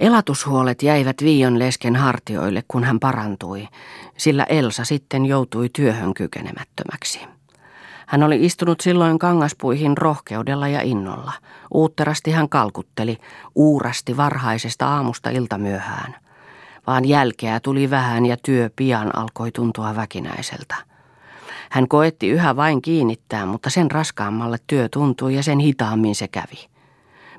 Elatushuolet jäivät Viion lesken hartioille, kun hän parantui, sillä Elsa sitten joutui työhön kykenemättömäksi. Hän oli istunut silloin kangaspuihin rohkeudella ja innolla. Uutterasti hän kalkutteli, uurasti varhaisesta aamusta iltamyöhään. Vaan jälkeä tuli vähän ja työ pian alkoi tuntua väkinäiseltä. Hän koetti yhä vain kiinnittää, mutta sen raskaammalle työ tuntui ja sen hitaammin se kävi.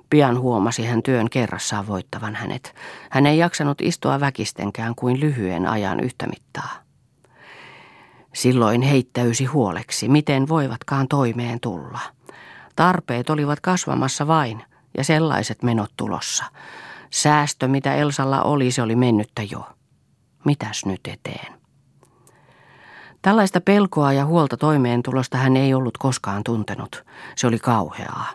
Pian huomasi hän työn kerrassaan voittavan hänet. Hän ei jaksanut istua väkistenkään kuin lyhyen ajan yhtä mittaa. Silloin heittäysi huoleksi, miten voivatkaan toimeen tulla. Tarpeet olivat kasvamassa vain ja sellaiset menot tulossa. Säästö, mitä Elsalla oli, se oli mennyttä jo. Mitäs nyt eteen? Tällaista pelkoa ja huolta toimeentulosta hän ei ollut koskaan tuntenut. Se oli kauheaa.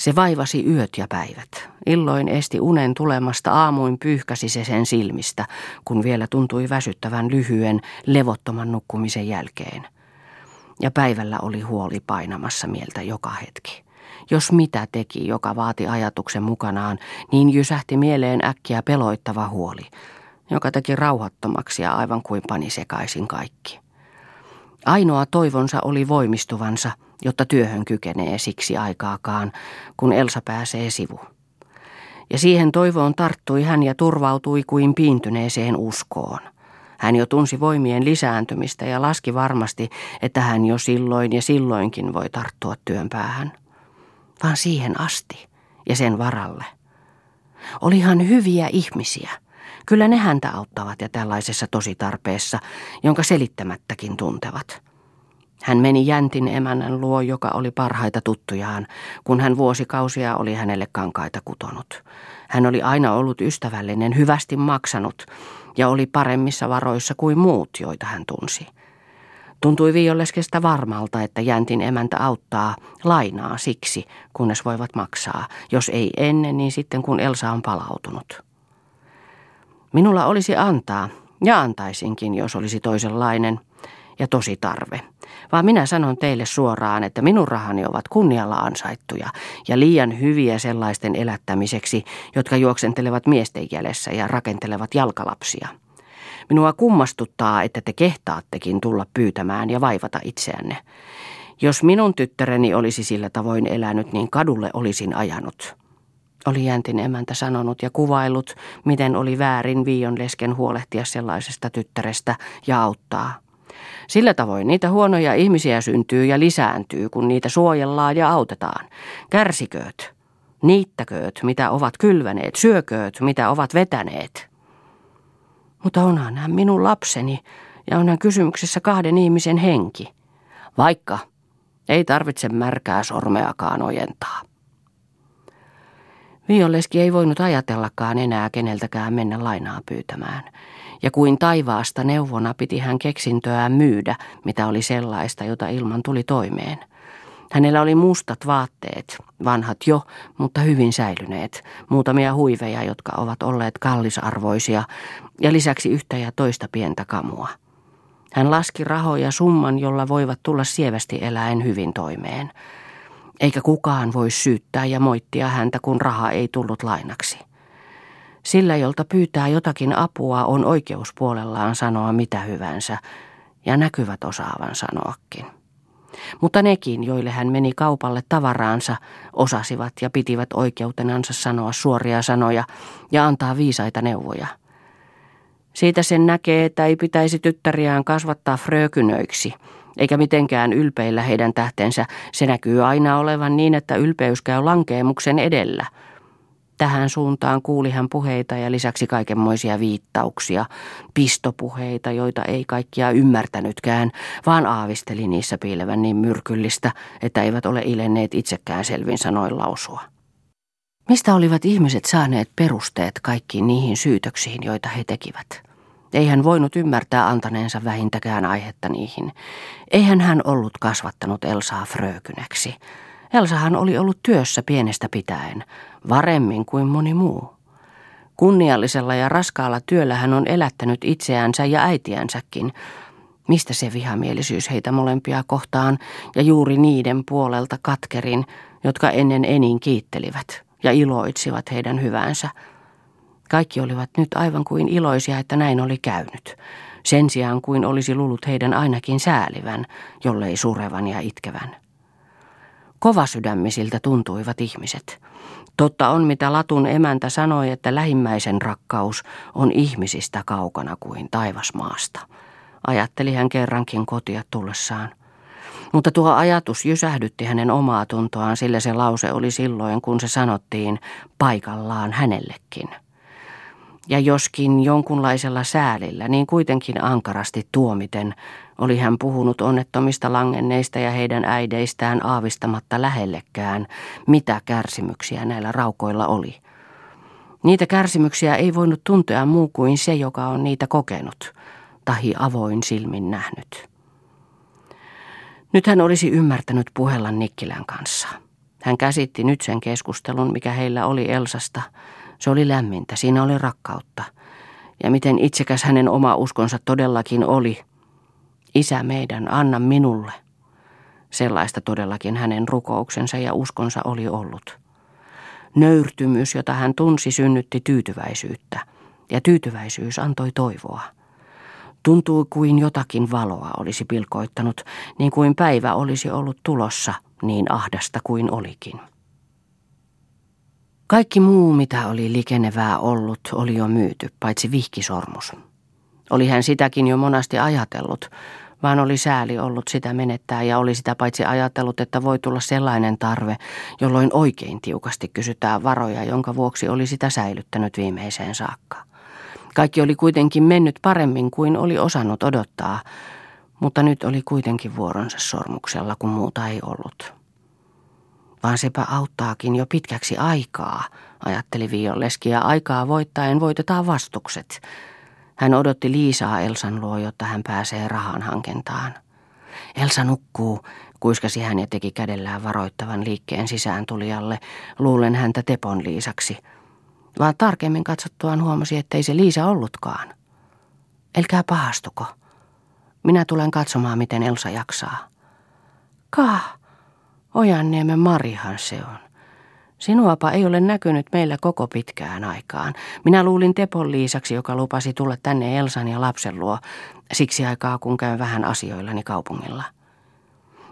Se vaivasi yöt ja päivät. Illoin esti unen tulemasta, aamuin pyyhkäsi se sen silmistä, kun vielä tuntui väsyttävän lyhyen, levottoman nukkumisen jälkeen. Ja päivällä oli huoli painamassa mieltä joka hetki. Jos mitä teki, joka vaati ajatuksen mukanaan, niin jysähti mieleen äkkiä peloittava huoli, joka teki rauhattomaksi ja aivan kuin pani sekaisin kaikki. Ainoa toivonsa oli voimistuvansa, jotta työhön kykenee siksi aikaakaan, kun Elsa pääsee sivu. Ja siihen toivoon tarttui hän ja turvautui kuin piintyneeseen uskoon. Hän jo tunsi voimien lisääntymistä ja laski varmasti, että hän jo silloin ja silloinkin voi tarttua työn päähän. Vaan siihen asti ja sen varalle. Olihan hyviä ihmisiä – Kyllä ne häntä auttavat ja tällaisessa tositarpeessa, jonka selittämättäkin tuntevat. Hän meni Jäntin emännän luo, joka oli parhaita tuttujaan, kun hän vuosikausia oli hänelle kankaita kutonut. Hän oli aina ollut ystävällinen, hyvästi maksanut ja oli paremmissa varoissa kuin muut, joita hän tunsi. Tuntui Violeskestä varmalta, että Jäntin emäntä auttaa lainaa siksi, kunnes voivat maksaa. Jos ei ennen, niin sitten kun Elsa on palautunut. Minulla olisi antaa, ja antaisinkin, jos olisi toisenlainen ja tosi tarve. Vaan minä sanon teille suoraan, että minun rahani ovat kunnialla ansaittuja ja liian hyviä sellaisten elättämiseksi, jotka juoksentelevat miesten jäljessä ja rakentelevat jalkalapsia. Minua kummastuttaa, että te kehtaattekin tulla pyytämään ja vaivata itseänne. Jos minun tyttäreni olisi sillä tavoin elänyt, niin kadulle olisin ajanut oli Jäntin emäntä sanonut ja kuvailut, miten oli väärin Viion lesken huolehtia sellaisesta tyttärestä ja auttaa. Sillä tavoin niitä huonoja ihmisiä syntyy ja lisääntyy, kun niitä suojellaan ja autetaan. Kärsikööt, niittäkööt, mitä ovat kylväneet, syökööt, mitä ovat vetäneet. Mutta onhan hän minun lapseni ja onhan kysymyksessä kahden ihmisen henki. Vaikka ei tarvitse märkää sormeakaan ojentaa. Violleski ei voinut ajatellakaan enää keneltäkään mennä lainaa pyytämään. Ja kuin taivaasta neuvona piti hän keksintöään myydä, mitä oli sellaista, jota ilman tuli toimeen. Hänellä oli mustat vaatteet, vanhat jo, mutta hyvin säilyneet, muutamia huiveja, jotka ovat olleet kallisarvoisia, ja lisäksi yhtä ja toista pientä kamua. Hän laski rahoja summan, jolla voivat tulla sievästi eläen hyvin toimeen. Eikä kukaan voi syyttää ja moittia häntä, kun raha ei tullut lainaksi. Sillä, jolta pyytää jotakin apua, on oikeuspuolellaan sanoa mitä hyvänsä, ja näkyvät osaavan sanoakin. Mutta nekin, joille hän meni kaupalle tavaraansa, osasivat ja pitivät oikeutenansa sanoa suoria sanoja ja antaa viisaita neuvoja. Siitä sen näkee, että ei pitäisi tyttäriään kasvattaa frökynöiksi – eikä mitenkään ylpeillä heidän tähtensä. Se näkyy aina olevan niin, että ylpeys käy lankeemuksen edellä. Tähän suuntaan kuuli hän puheita ja lisäksi kaikenmoisia viittauksia, pistopuheita, joita ei kaikkia ymmärtänytkään, vaan aavisteli niissä piilevän niin myrkyllistä, että eivät ole ilenneet itsekään selvin sanoin lausua. Mistä olivat ihmiset saaneet perusteet kaikkiin niihin syytöksiin, joita he tekivät? Ei hän voinut ymmärtää antaneensa vähintäkään aihetta niihin. Eihän hän ollut kasvattanut Elsaa frökynäksi. Elsahan oli ollut työssä pienestä pitäen, varemmin kuin moni muu. Kunniallisella ja raskaalla työllä hän on elättänyt itseänsä ja äitiänsäkin. Mistä se vihamielisyys heitä molempia kohtaan ja juuri niiden puolelta katkerin, jotka ennen enin kiittelivät ja iloitsivat heidän hyvänsä – Kaikki olivat nyt aivan kuin iloisia, että näin oli käynyt. Sen sijaan kuin olisi lullut heidän ainakin säälivän, jollei surevan ja itkevän. Kovasydämisiltä tuntuivat ihmiset. Totta on, mitä Latun emäntä sanoi, että lähimmäisen rakkaus on ihmisistä kaukana kuin taivasmaasta. Ajatteli hän kerrankin kotia tullessaan. Mutta tuo ajatus jysähdytti hänen omaa tuntoaan, sillä se lause oli silloin, kun se sanottiin paikallaan hänellekin. Ja joskin jonkunlaisella säälillä, niin kuitenkin ankarasti tuomiten, oli hän puhunut onnettomista langenneista ja heidän äideistään aavistamatta lähellekään, mitä kärsimyksiä näillä raukoilla oli. Niitä kärsimyksiä ei voinut tuntea muu kuin se, joka on niitä kokenut, tahi avoin silmin nähnyt. Nyt hän olisi ymmärtänyt puhella Nikkilän kanssa. Hän käsitti nyt sen keskustelun, mikä heillä oli Elsasta. Se oli lämmintä, siinä oli rakkautta. Ja miten itsekäs hänen oma uskonsa todellakin oli. Isä meidän, anna minulle. Sellaista todellakin hänen rukouksensa ja uskonsa oli ollut. Nöyrtymys, jota hän tunsi, synnytti tyytyväisyyttä, ja tyytyväisyys antoi toivoa. Tuntui kuin jotakin valoa olisi pilkoittanut, niin kuin päivä olisi ollut tulossa, niin ahdasta kuin olikin. Kaikki muu, mitä oli likenevää ollut, oli jo myyty, paitsi vihkisormus. Oli hän sitäkin jo monasti ajatellut, vaan oli sääli ollut sitä menettää ja oli sitä paitsi ajatellut, että voi tulla sellainen tarve, jolloin oikein tiukasti kysytään varoja, jonka vuoksi oli sitä säilyttänyt viimeiseen saakka. Kaikki oli kuitenkin mennyt paremmin kuin oli osannut odottaa, mutta nyt oli kuitenkin vuoronsa sormuksella, kun muuta ei ollut. Vaan sepä auttaakin jo pitkäksi aikaa, ajatteli Violleski, ja aikaa voittaen voitetaan vastukset. Hän odotti Liisaa Elsan luo, jotta hän pääsee rahan hankentaan. Elsa nukkuu, kuiskasi hän ja teki kädellään varoittavan liikkeen sisään tulijalle. Luulen häntä Tepon Liisaksi – vaan tarkemmin katsottuaan huomasi, ettei se Liisa ollutkaan. Elkää pahastuko. Minä tulen katsomaan, miten Elsa jaksaa. Kah, Ojanniemen Marihan se on. Sinuapa ei ole näkynyt meillä koko pitkään aikaan. Minä luulin Tepon Liisaksi, joka lupasi tulla tänne Elsan ja lapsen luo, siksi aikaa kun käyn vähän asioillani kaupungilla.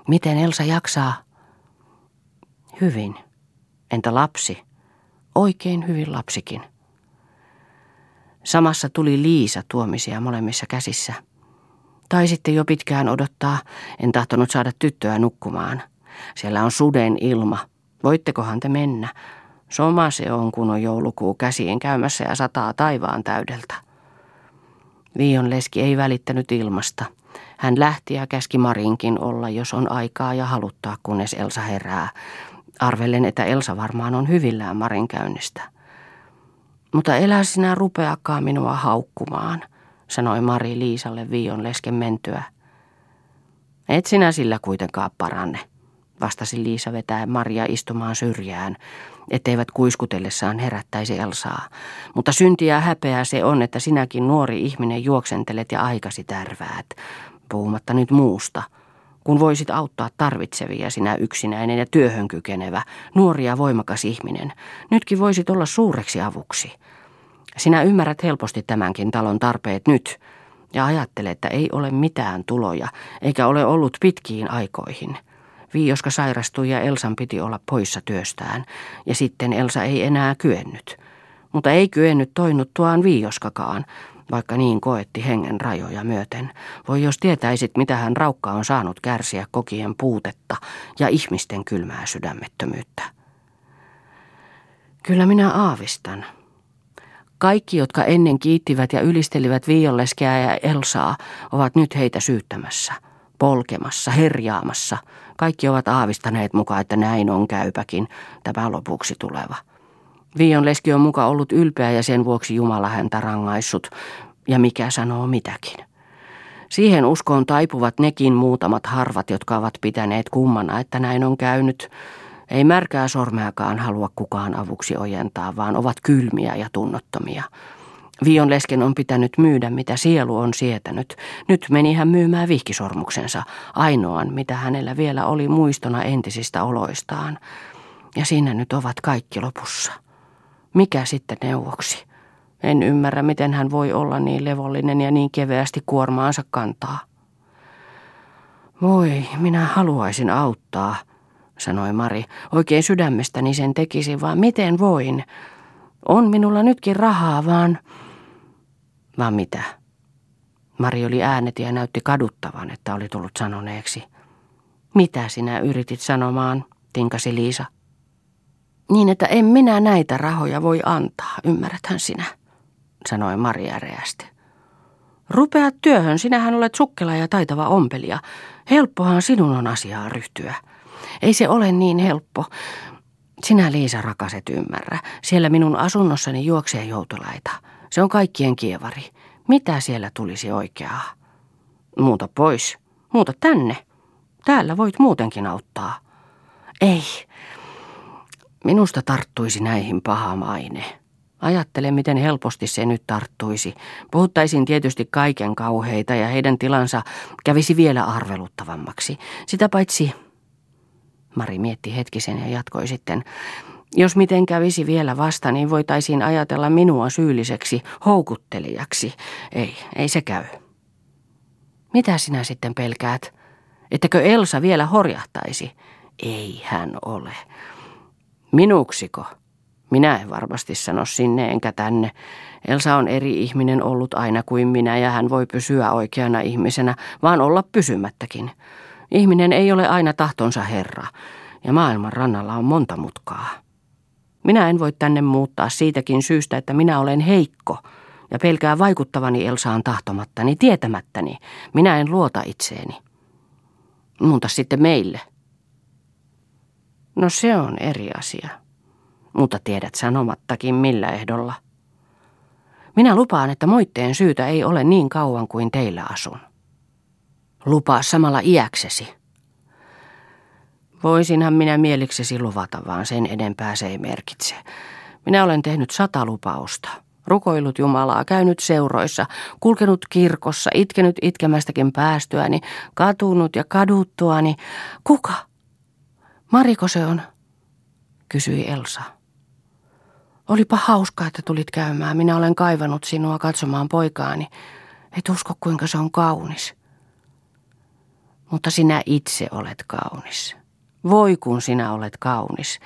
Miten Elsa jaksaa? Hyvin. Entä lapsi? Oikein hyvin lapsikin. Samassa tuli Liisa tuomisia molemmissa käsissä. Tai sitten jo pitkään odottaa, en tahtonut saada tyttöä nukkumaan. Siellä on suden ilma. Voittekohan te mennä? Soma se on, kun on joulukuu käsiin käymässä ja sataa taivaan täydeltä. Viion leski ei välittänyt ilmasta. Hän lähti ja käski Marinkin olla, jos on aikaa ja haluttaa, kunnes Elsa herää. Arvelen, että Elsa varmaan on hyvillään Marin käynnistä. Mutta elä sinä rupeakaan minua haukkumaan, sanoi Mari Liisalle viion lesken mentyä. Et sinä sillä kuitenkaan paranne, vastasi Liisa vetäen Maria istumaan syrjään, etteivät kuiskutellessaan herättäisi Elsaa. Mutta syntiä häpeää se on, että sinäkin nuori ihminen juoksentelet ja aikasi tärväät, puhumatta nyt muusta – kun voisit auttaa tarvitsevia sinä yksinäinen ja työhön kykenevä, nuori ja voimakas ihminen. Nytkin voisit olla suureksi avuksi. Sinä ymmärrät helposti tämänkin talon tarpeet nyt ja ajattelet, että ei ole mitään tuloja eikä ole ollut pitkiin aikoihin. Viioska sairastui ja Elsan piti olla poissa työstään ja sitten Elsa ei enää kyennyt. Mutta ei kyennyt toinuttuaan Viioskakaan, vaikka niin koetti hengen rajoja myöten. Voi jos tietäisit, mitä hän raukka on saanut kärsiä kokien puutetta ja ihmisten kylmää sydämettömyyttä. Kyllä minä aavistan. Kaikki, jotka ennen kiittivät ja ylistelivät Viioleskeä ja Elsaa, ovat nyt heitä syyttämässä, polkemassa, herjaamassa. Kaikki ovat aavistaneet mukaan, että näin on käypäkin, tämä lopuksi tuleva. Viion leski on muka ollut ylpeä ja sen vuoksi Jumala häntä rangaissut, ja mikä sanoo mitäkin. Siihen uskoon taipuvat nekin muutamat harvat, jotka ovat pitäneet kummana, että näin on käynyt. Ei märkää sormeakaan halua kukaan avuksi ojentaa, vaan ovat kylmiä ja tunnottomia. Vion lesken on pitänyt myydä, mitä sielu on sietänyt. Nyt meni hän myymään vihkisormuksensa, ainoan, mitä hänellä vielä oli muistona entisistä oloistaan. Ja siinä nyt ovat kaikki lopussa. Mikä sitten neuvoksi? En ymmärrä, miten hän voi olla niin levollinen ja niin keveästi kuormaansa kantaa. Voi, minä haluaisin auttaa, sanoi Mari. Oikein sydämestäni sen tekisi, vaan miten voin? On minulla nytkin rahaa, vaan... Vaan mitä? Mari oli äänet ja näytti kaduttavan, että oli tullut sanoneeksi. Mitä sinä yritit sanomaan, tinkasi Liisa. Niin, että en minä näitä rahoja voi antaa, ymmärräthän sinä, sanoi Mari äreästi. Rupea työhön, sinähän olet sukkela ja taitava ompelija. Helppohan sinun on asiaa ryhtyä. Ei se ole niin helppo. Sinä Liisa rakaset ymmärrä. Siellä minun asunnossani juoksee joutolaita. Se on kaikkien kievari. Mitä siellä tulisi oikeaa? Muuta pois. Muuta tänne. Täällä voit muutenkin auttaa. Ei. Minusta tarttuisi näihin paha maine. Ajattele, miten helposti se nyt tarttuisi. Puhuttaisiin tietysti kaiken kauheita ja heidän tilansa kävisi vielä arveluttavammaksi. Sitä paitsi, Mari mietti hetkisen ja jatkoi sitten, jos miten kävisi vielä vasta, niin voitaisiin ajatella minua syylliseksi, houkuttelijaksi. Ei, ei se käy. Mitä sinä sitten pelkäät? Ettäkö Elsa vielä horjahtaisi? Ei hän ole. Minuksiko? Minä en varmasti sano sinne enkä tänne. Elsa on eri ihminen ollut aina kuin minä ja hän voi pysyä oikeana ihmisenä, vaan olla pysymättäkin. Ihminen ei ole aina tahtonsa herra ja maailman rannalla on monta mutkaa. Minä en voi tänne muuttaa siitäkin syystä, että minä olen heikko ja pelkää vaikuttavani Elsaan tahtomattani, tietämättäni. Minä en luota itseeni. Muuta sitten meille. No se on eri asia. Mutta tiedät sanomattakin millä ehdolla. Minä lupaan, että moitteen syytä ei ole niin kauan kuin teillä asun. Lupaa samalla iäksesi. Voisinhan minä mieliksesi luvata, vaan sen enempää se ei merkitse. Minä olen tehnyt sata lupausta. Rukoillut Jumalaa, käynyt seuroissa, kulkenut kirkossa, itkenyt itkemästäkin päästyäni, katunut ja kaduttuani. Kuka? Mariko se on? kysyi Elsa. Olipa hauskaa, että tulit käymään. Minä olen kaivannut sinua katsomaan poikaani. Et usko, kuinka se on kaunis. Mutta sinä itse olet kaunis. Voi kun sinä olet kaunis.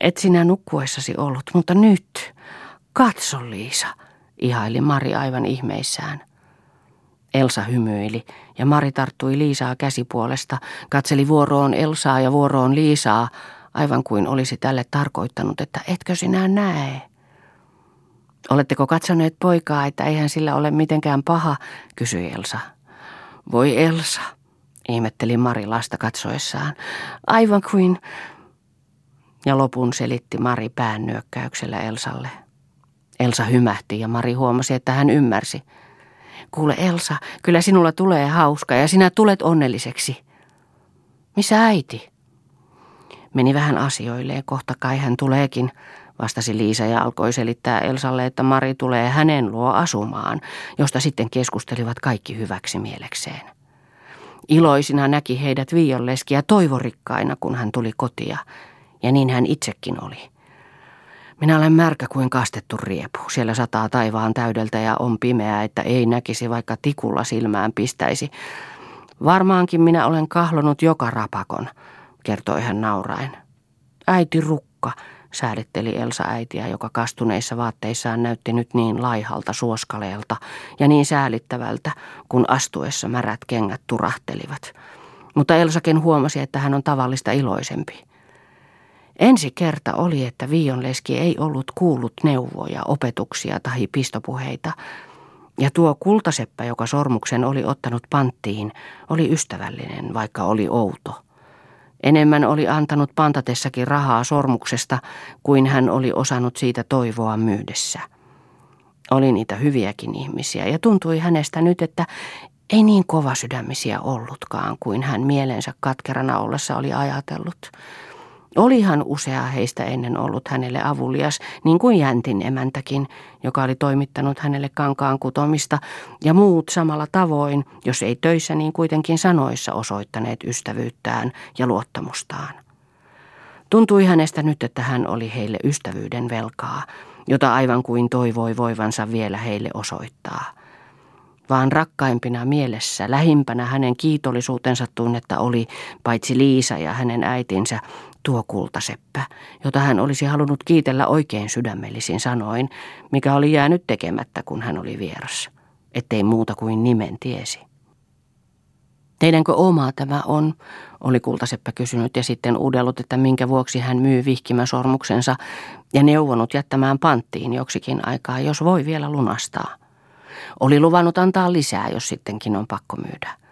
Et sinä nukkuessasi ollut, mutta nyt. Katso Liisa, ihaili Mari aivan ihmeissään. Elsa hymyili ja Mari tarttui Liisaa käsipuolesta, katseli vuoroon Elsaa ja vuoroon Liisaa, aivan kuin olisi tälle tarkoittanut, että etkö sinä näe. Oletteko katsoneet poikaa, että eihän sillä ole mitenkään paha, kysyi Elsa. Voi Elsa, ihmetteli Mari lasta katsoessaan. Aivan kuin... Ja lopun selitti Mari pään nyökkäyksellä Elsalle. Elsa hymähti ja Mari huomasi, että hän ymmärsi. Kuule Elsa, kyllä sinulla tulee hauska ja sinä tulet onnelliseksi. Missä äiti? Meni vähän asioilleen, kohta kai hän tuleekin, vastasi Liisa ja alkoi selittää Elsalle, että Mari tulee hänen luo asumaan, josta sitten keskustelivat kaikki hyväksi mielekseen. Iloisina näki heidät viionleskiä toivorikkaina, kun hän tuli kotia, ja niin hän itsekin oli. Minä olen märkä kuin kastettu riepu. Siellä sataa taivaan täydeltä ja on pimeää, että ei näkisi, vaikka tikulla silmään pistäisi. Varmaankin minä olen kahlonut joka rapakon, kertoi hän nauraen. Äiti Rukka, säädetteli Elsa äitiä, joka kastuneissa vaatteissaan näytti nyt niin laihalta suoskaleelta ja niin säälittävältä, kun astuessa märät kengät turahtelivat. Mutta Elsakin huomasi, että hän on tavallista iloisempi. Ensi kerta oli, että Viionleski ei ollut kuullut neuvoja, opetuksia tai pistopuheita, ja tuo kultaseppä, joka sormuksen oli ottanut panttiin, oli ystävällinen, vaikka oli outo. Enemmän oli antanut pantatessakin rahaa sormuksesta, kuin hän oli osannut siitä toivoa myydessä. Oli niitä hyviäkin ihmisiä, ja tuntui hänestä nyt, että ei niin kova sydämisiä ollutkaan kuin hän mielensä katkerana ollessa oli ajatellut. Olihan usea heistä ennen ollut hänelle avulias, niin kuin Jäntin emäntäkin, joka oli toimittanut hänelle kankaan kutomista, ja muut samalla tavoin, jos ei töissä niin kuitenkin sanoissa osoittaneet ystävyyttään ja luottamustaan. Tuntui hänestä nyt, että hän oli heille ystävyyden velkaa, jota aivan kuin toivoi voivansa vielä heille osoittaa. Vaan rakkaimpina mielessä, lähimpänä hänen kiitollisuutensa tunnetta oli paitsi Liisa ja hänen äitinsä, tuo kultaseppä, jota hän olisi halunnut kiitellä oikein sydämellisin sanoin, mikä oli jäänyt tekemättä, kun hän oli vieras, ettei muuta kuin nimen tiesi. Teidänkö omaa tämä on, oli kultaseppä kysynyt ja sitten uudellut, että minkä vuoksi hän myy vihkimäsormuksensa ja neuvonut jättämään panttiin joksikin aikaa, jos voi vielä lunastaa. Oli luvannut antaa lisää, jos sittenkin on pakko myydä.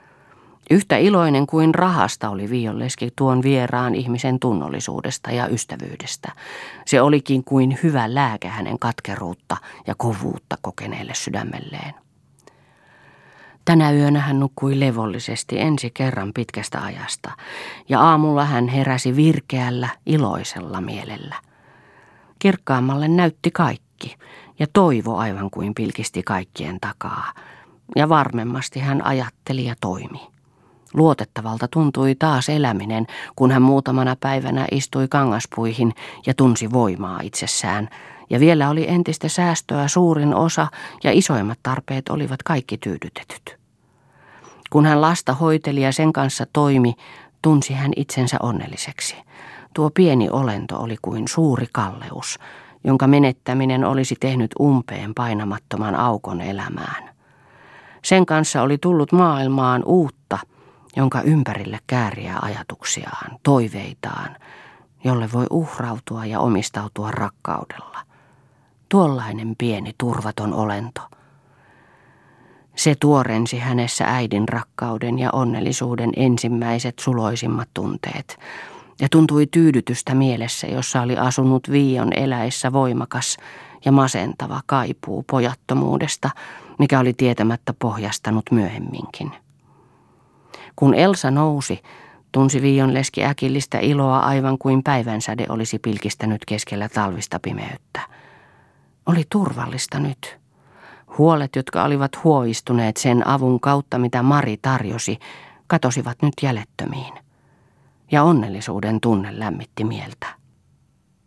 Yhtä iloinen kuin rahasta oli Violleski tuon vieraan ihmisen tunnollisuudesta ja ystävyydestä. Se olikin kuin hyvä lääke hänen katkeruutta ja kovuutta kokeneelle sydämelleen. Tänä yönä hän nukkui levollisesti ensi kerran pitkästä ajasta, ja aamulla hän heräsi virkeällä, iloisella mielellä. Kirkkaammalle näytti kaikki, ja toivo aivan kuin pilkisti kaikkien takaa, ja varmemmasti hän ajatteli ja toimi. Luotettavalta tuntui taas eläminen, kun hän muutamana päivänä istui kangaspuihin ja tunsi voimaa itsessään, ja vielä oli entistä säästöä suurin osa ja isoimmat tarpeet olivat kaikki tyydytetyt. Kun hän lasta hoiteli ja sen kanssa toimi, tunsi hän itsensä onnelliseksi. Tuo pieni olento oli kuin suuri kalleus, jonka menettäminen olisi tehnyt umpeen painamattoman aukon elämään. Sen kanssa oli tullut maailmaan uutta, jonka ympärille kääriä ajatuksiaan, toiveitaan, jolle voi uhrautua ja omistautua rakkaudella. Tuollainen pieni turvaton olento – se tuorensi hänessä äidin rakkauden ja onnellisuuden ensimmäiset suloisimmat tunteet. Ja tuntui tyydytystä mielessä, jossa oli asunut viion eläessä voimakas ja masentava kaipuu pojattomuudesta, mikä oli tietämättä pohjastanut myöhemminkin. Kun Elsa nousi, tunsi Viion leski äkillistä iloa aivan kuin päivänsäde olisi pilkistänyt keskellä talvista pimeyttä. Oli turvallista nyt. Huolet, jotka olivat huoistuneet sen avun kautta, mitä Mari tarjosi, katosivat nyt jäljettömiin. Ja onnellisuuden tunne lämmitti mieltä.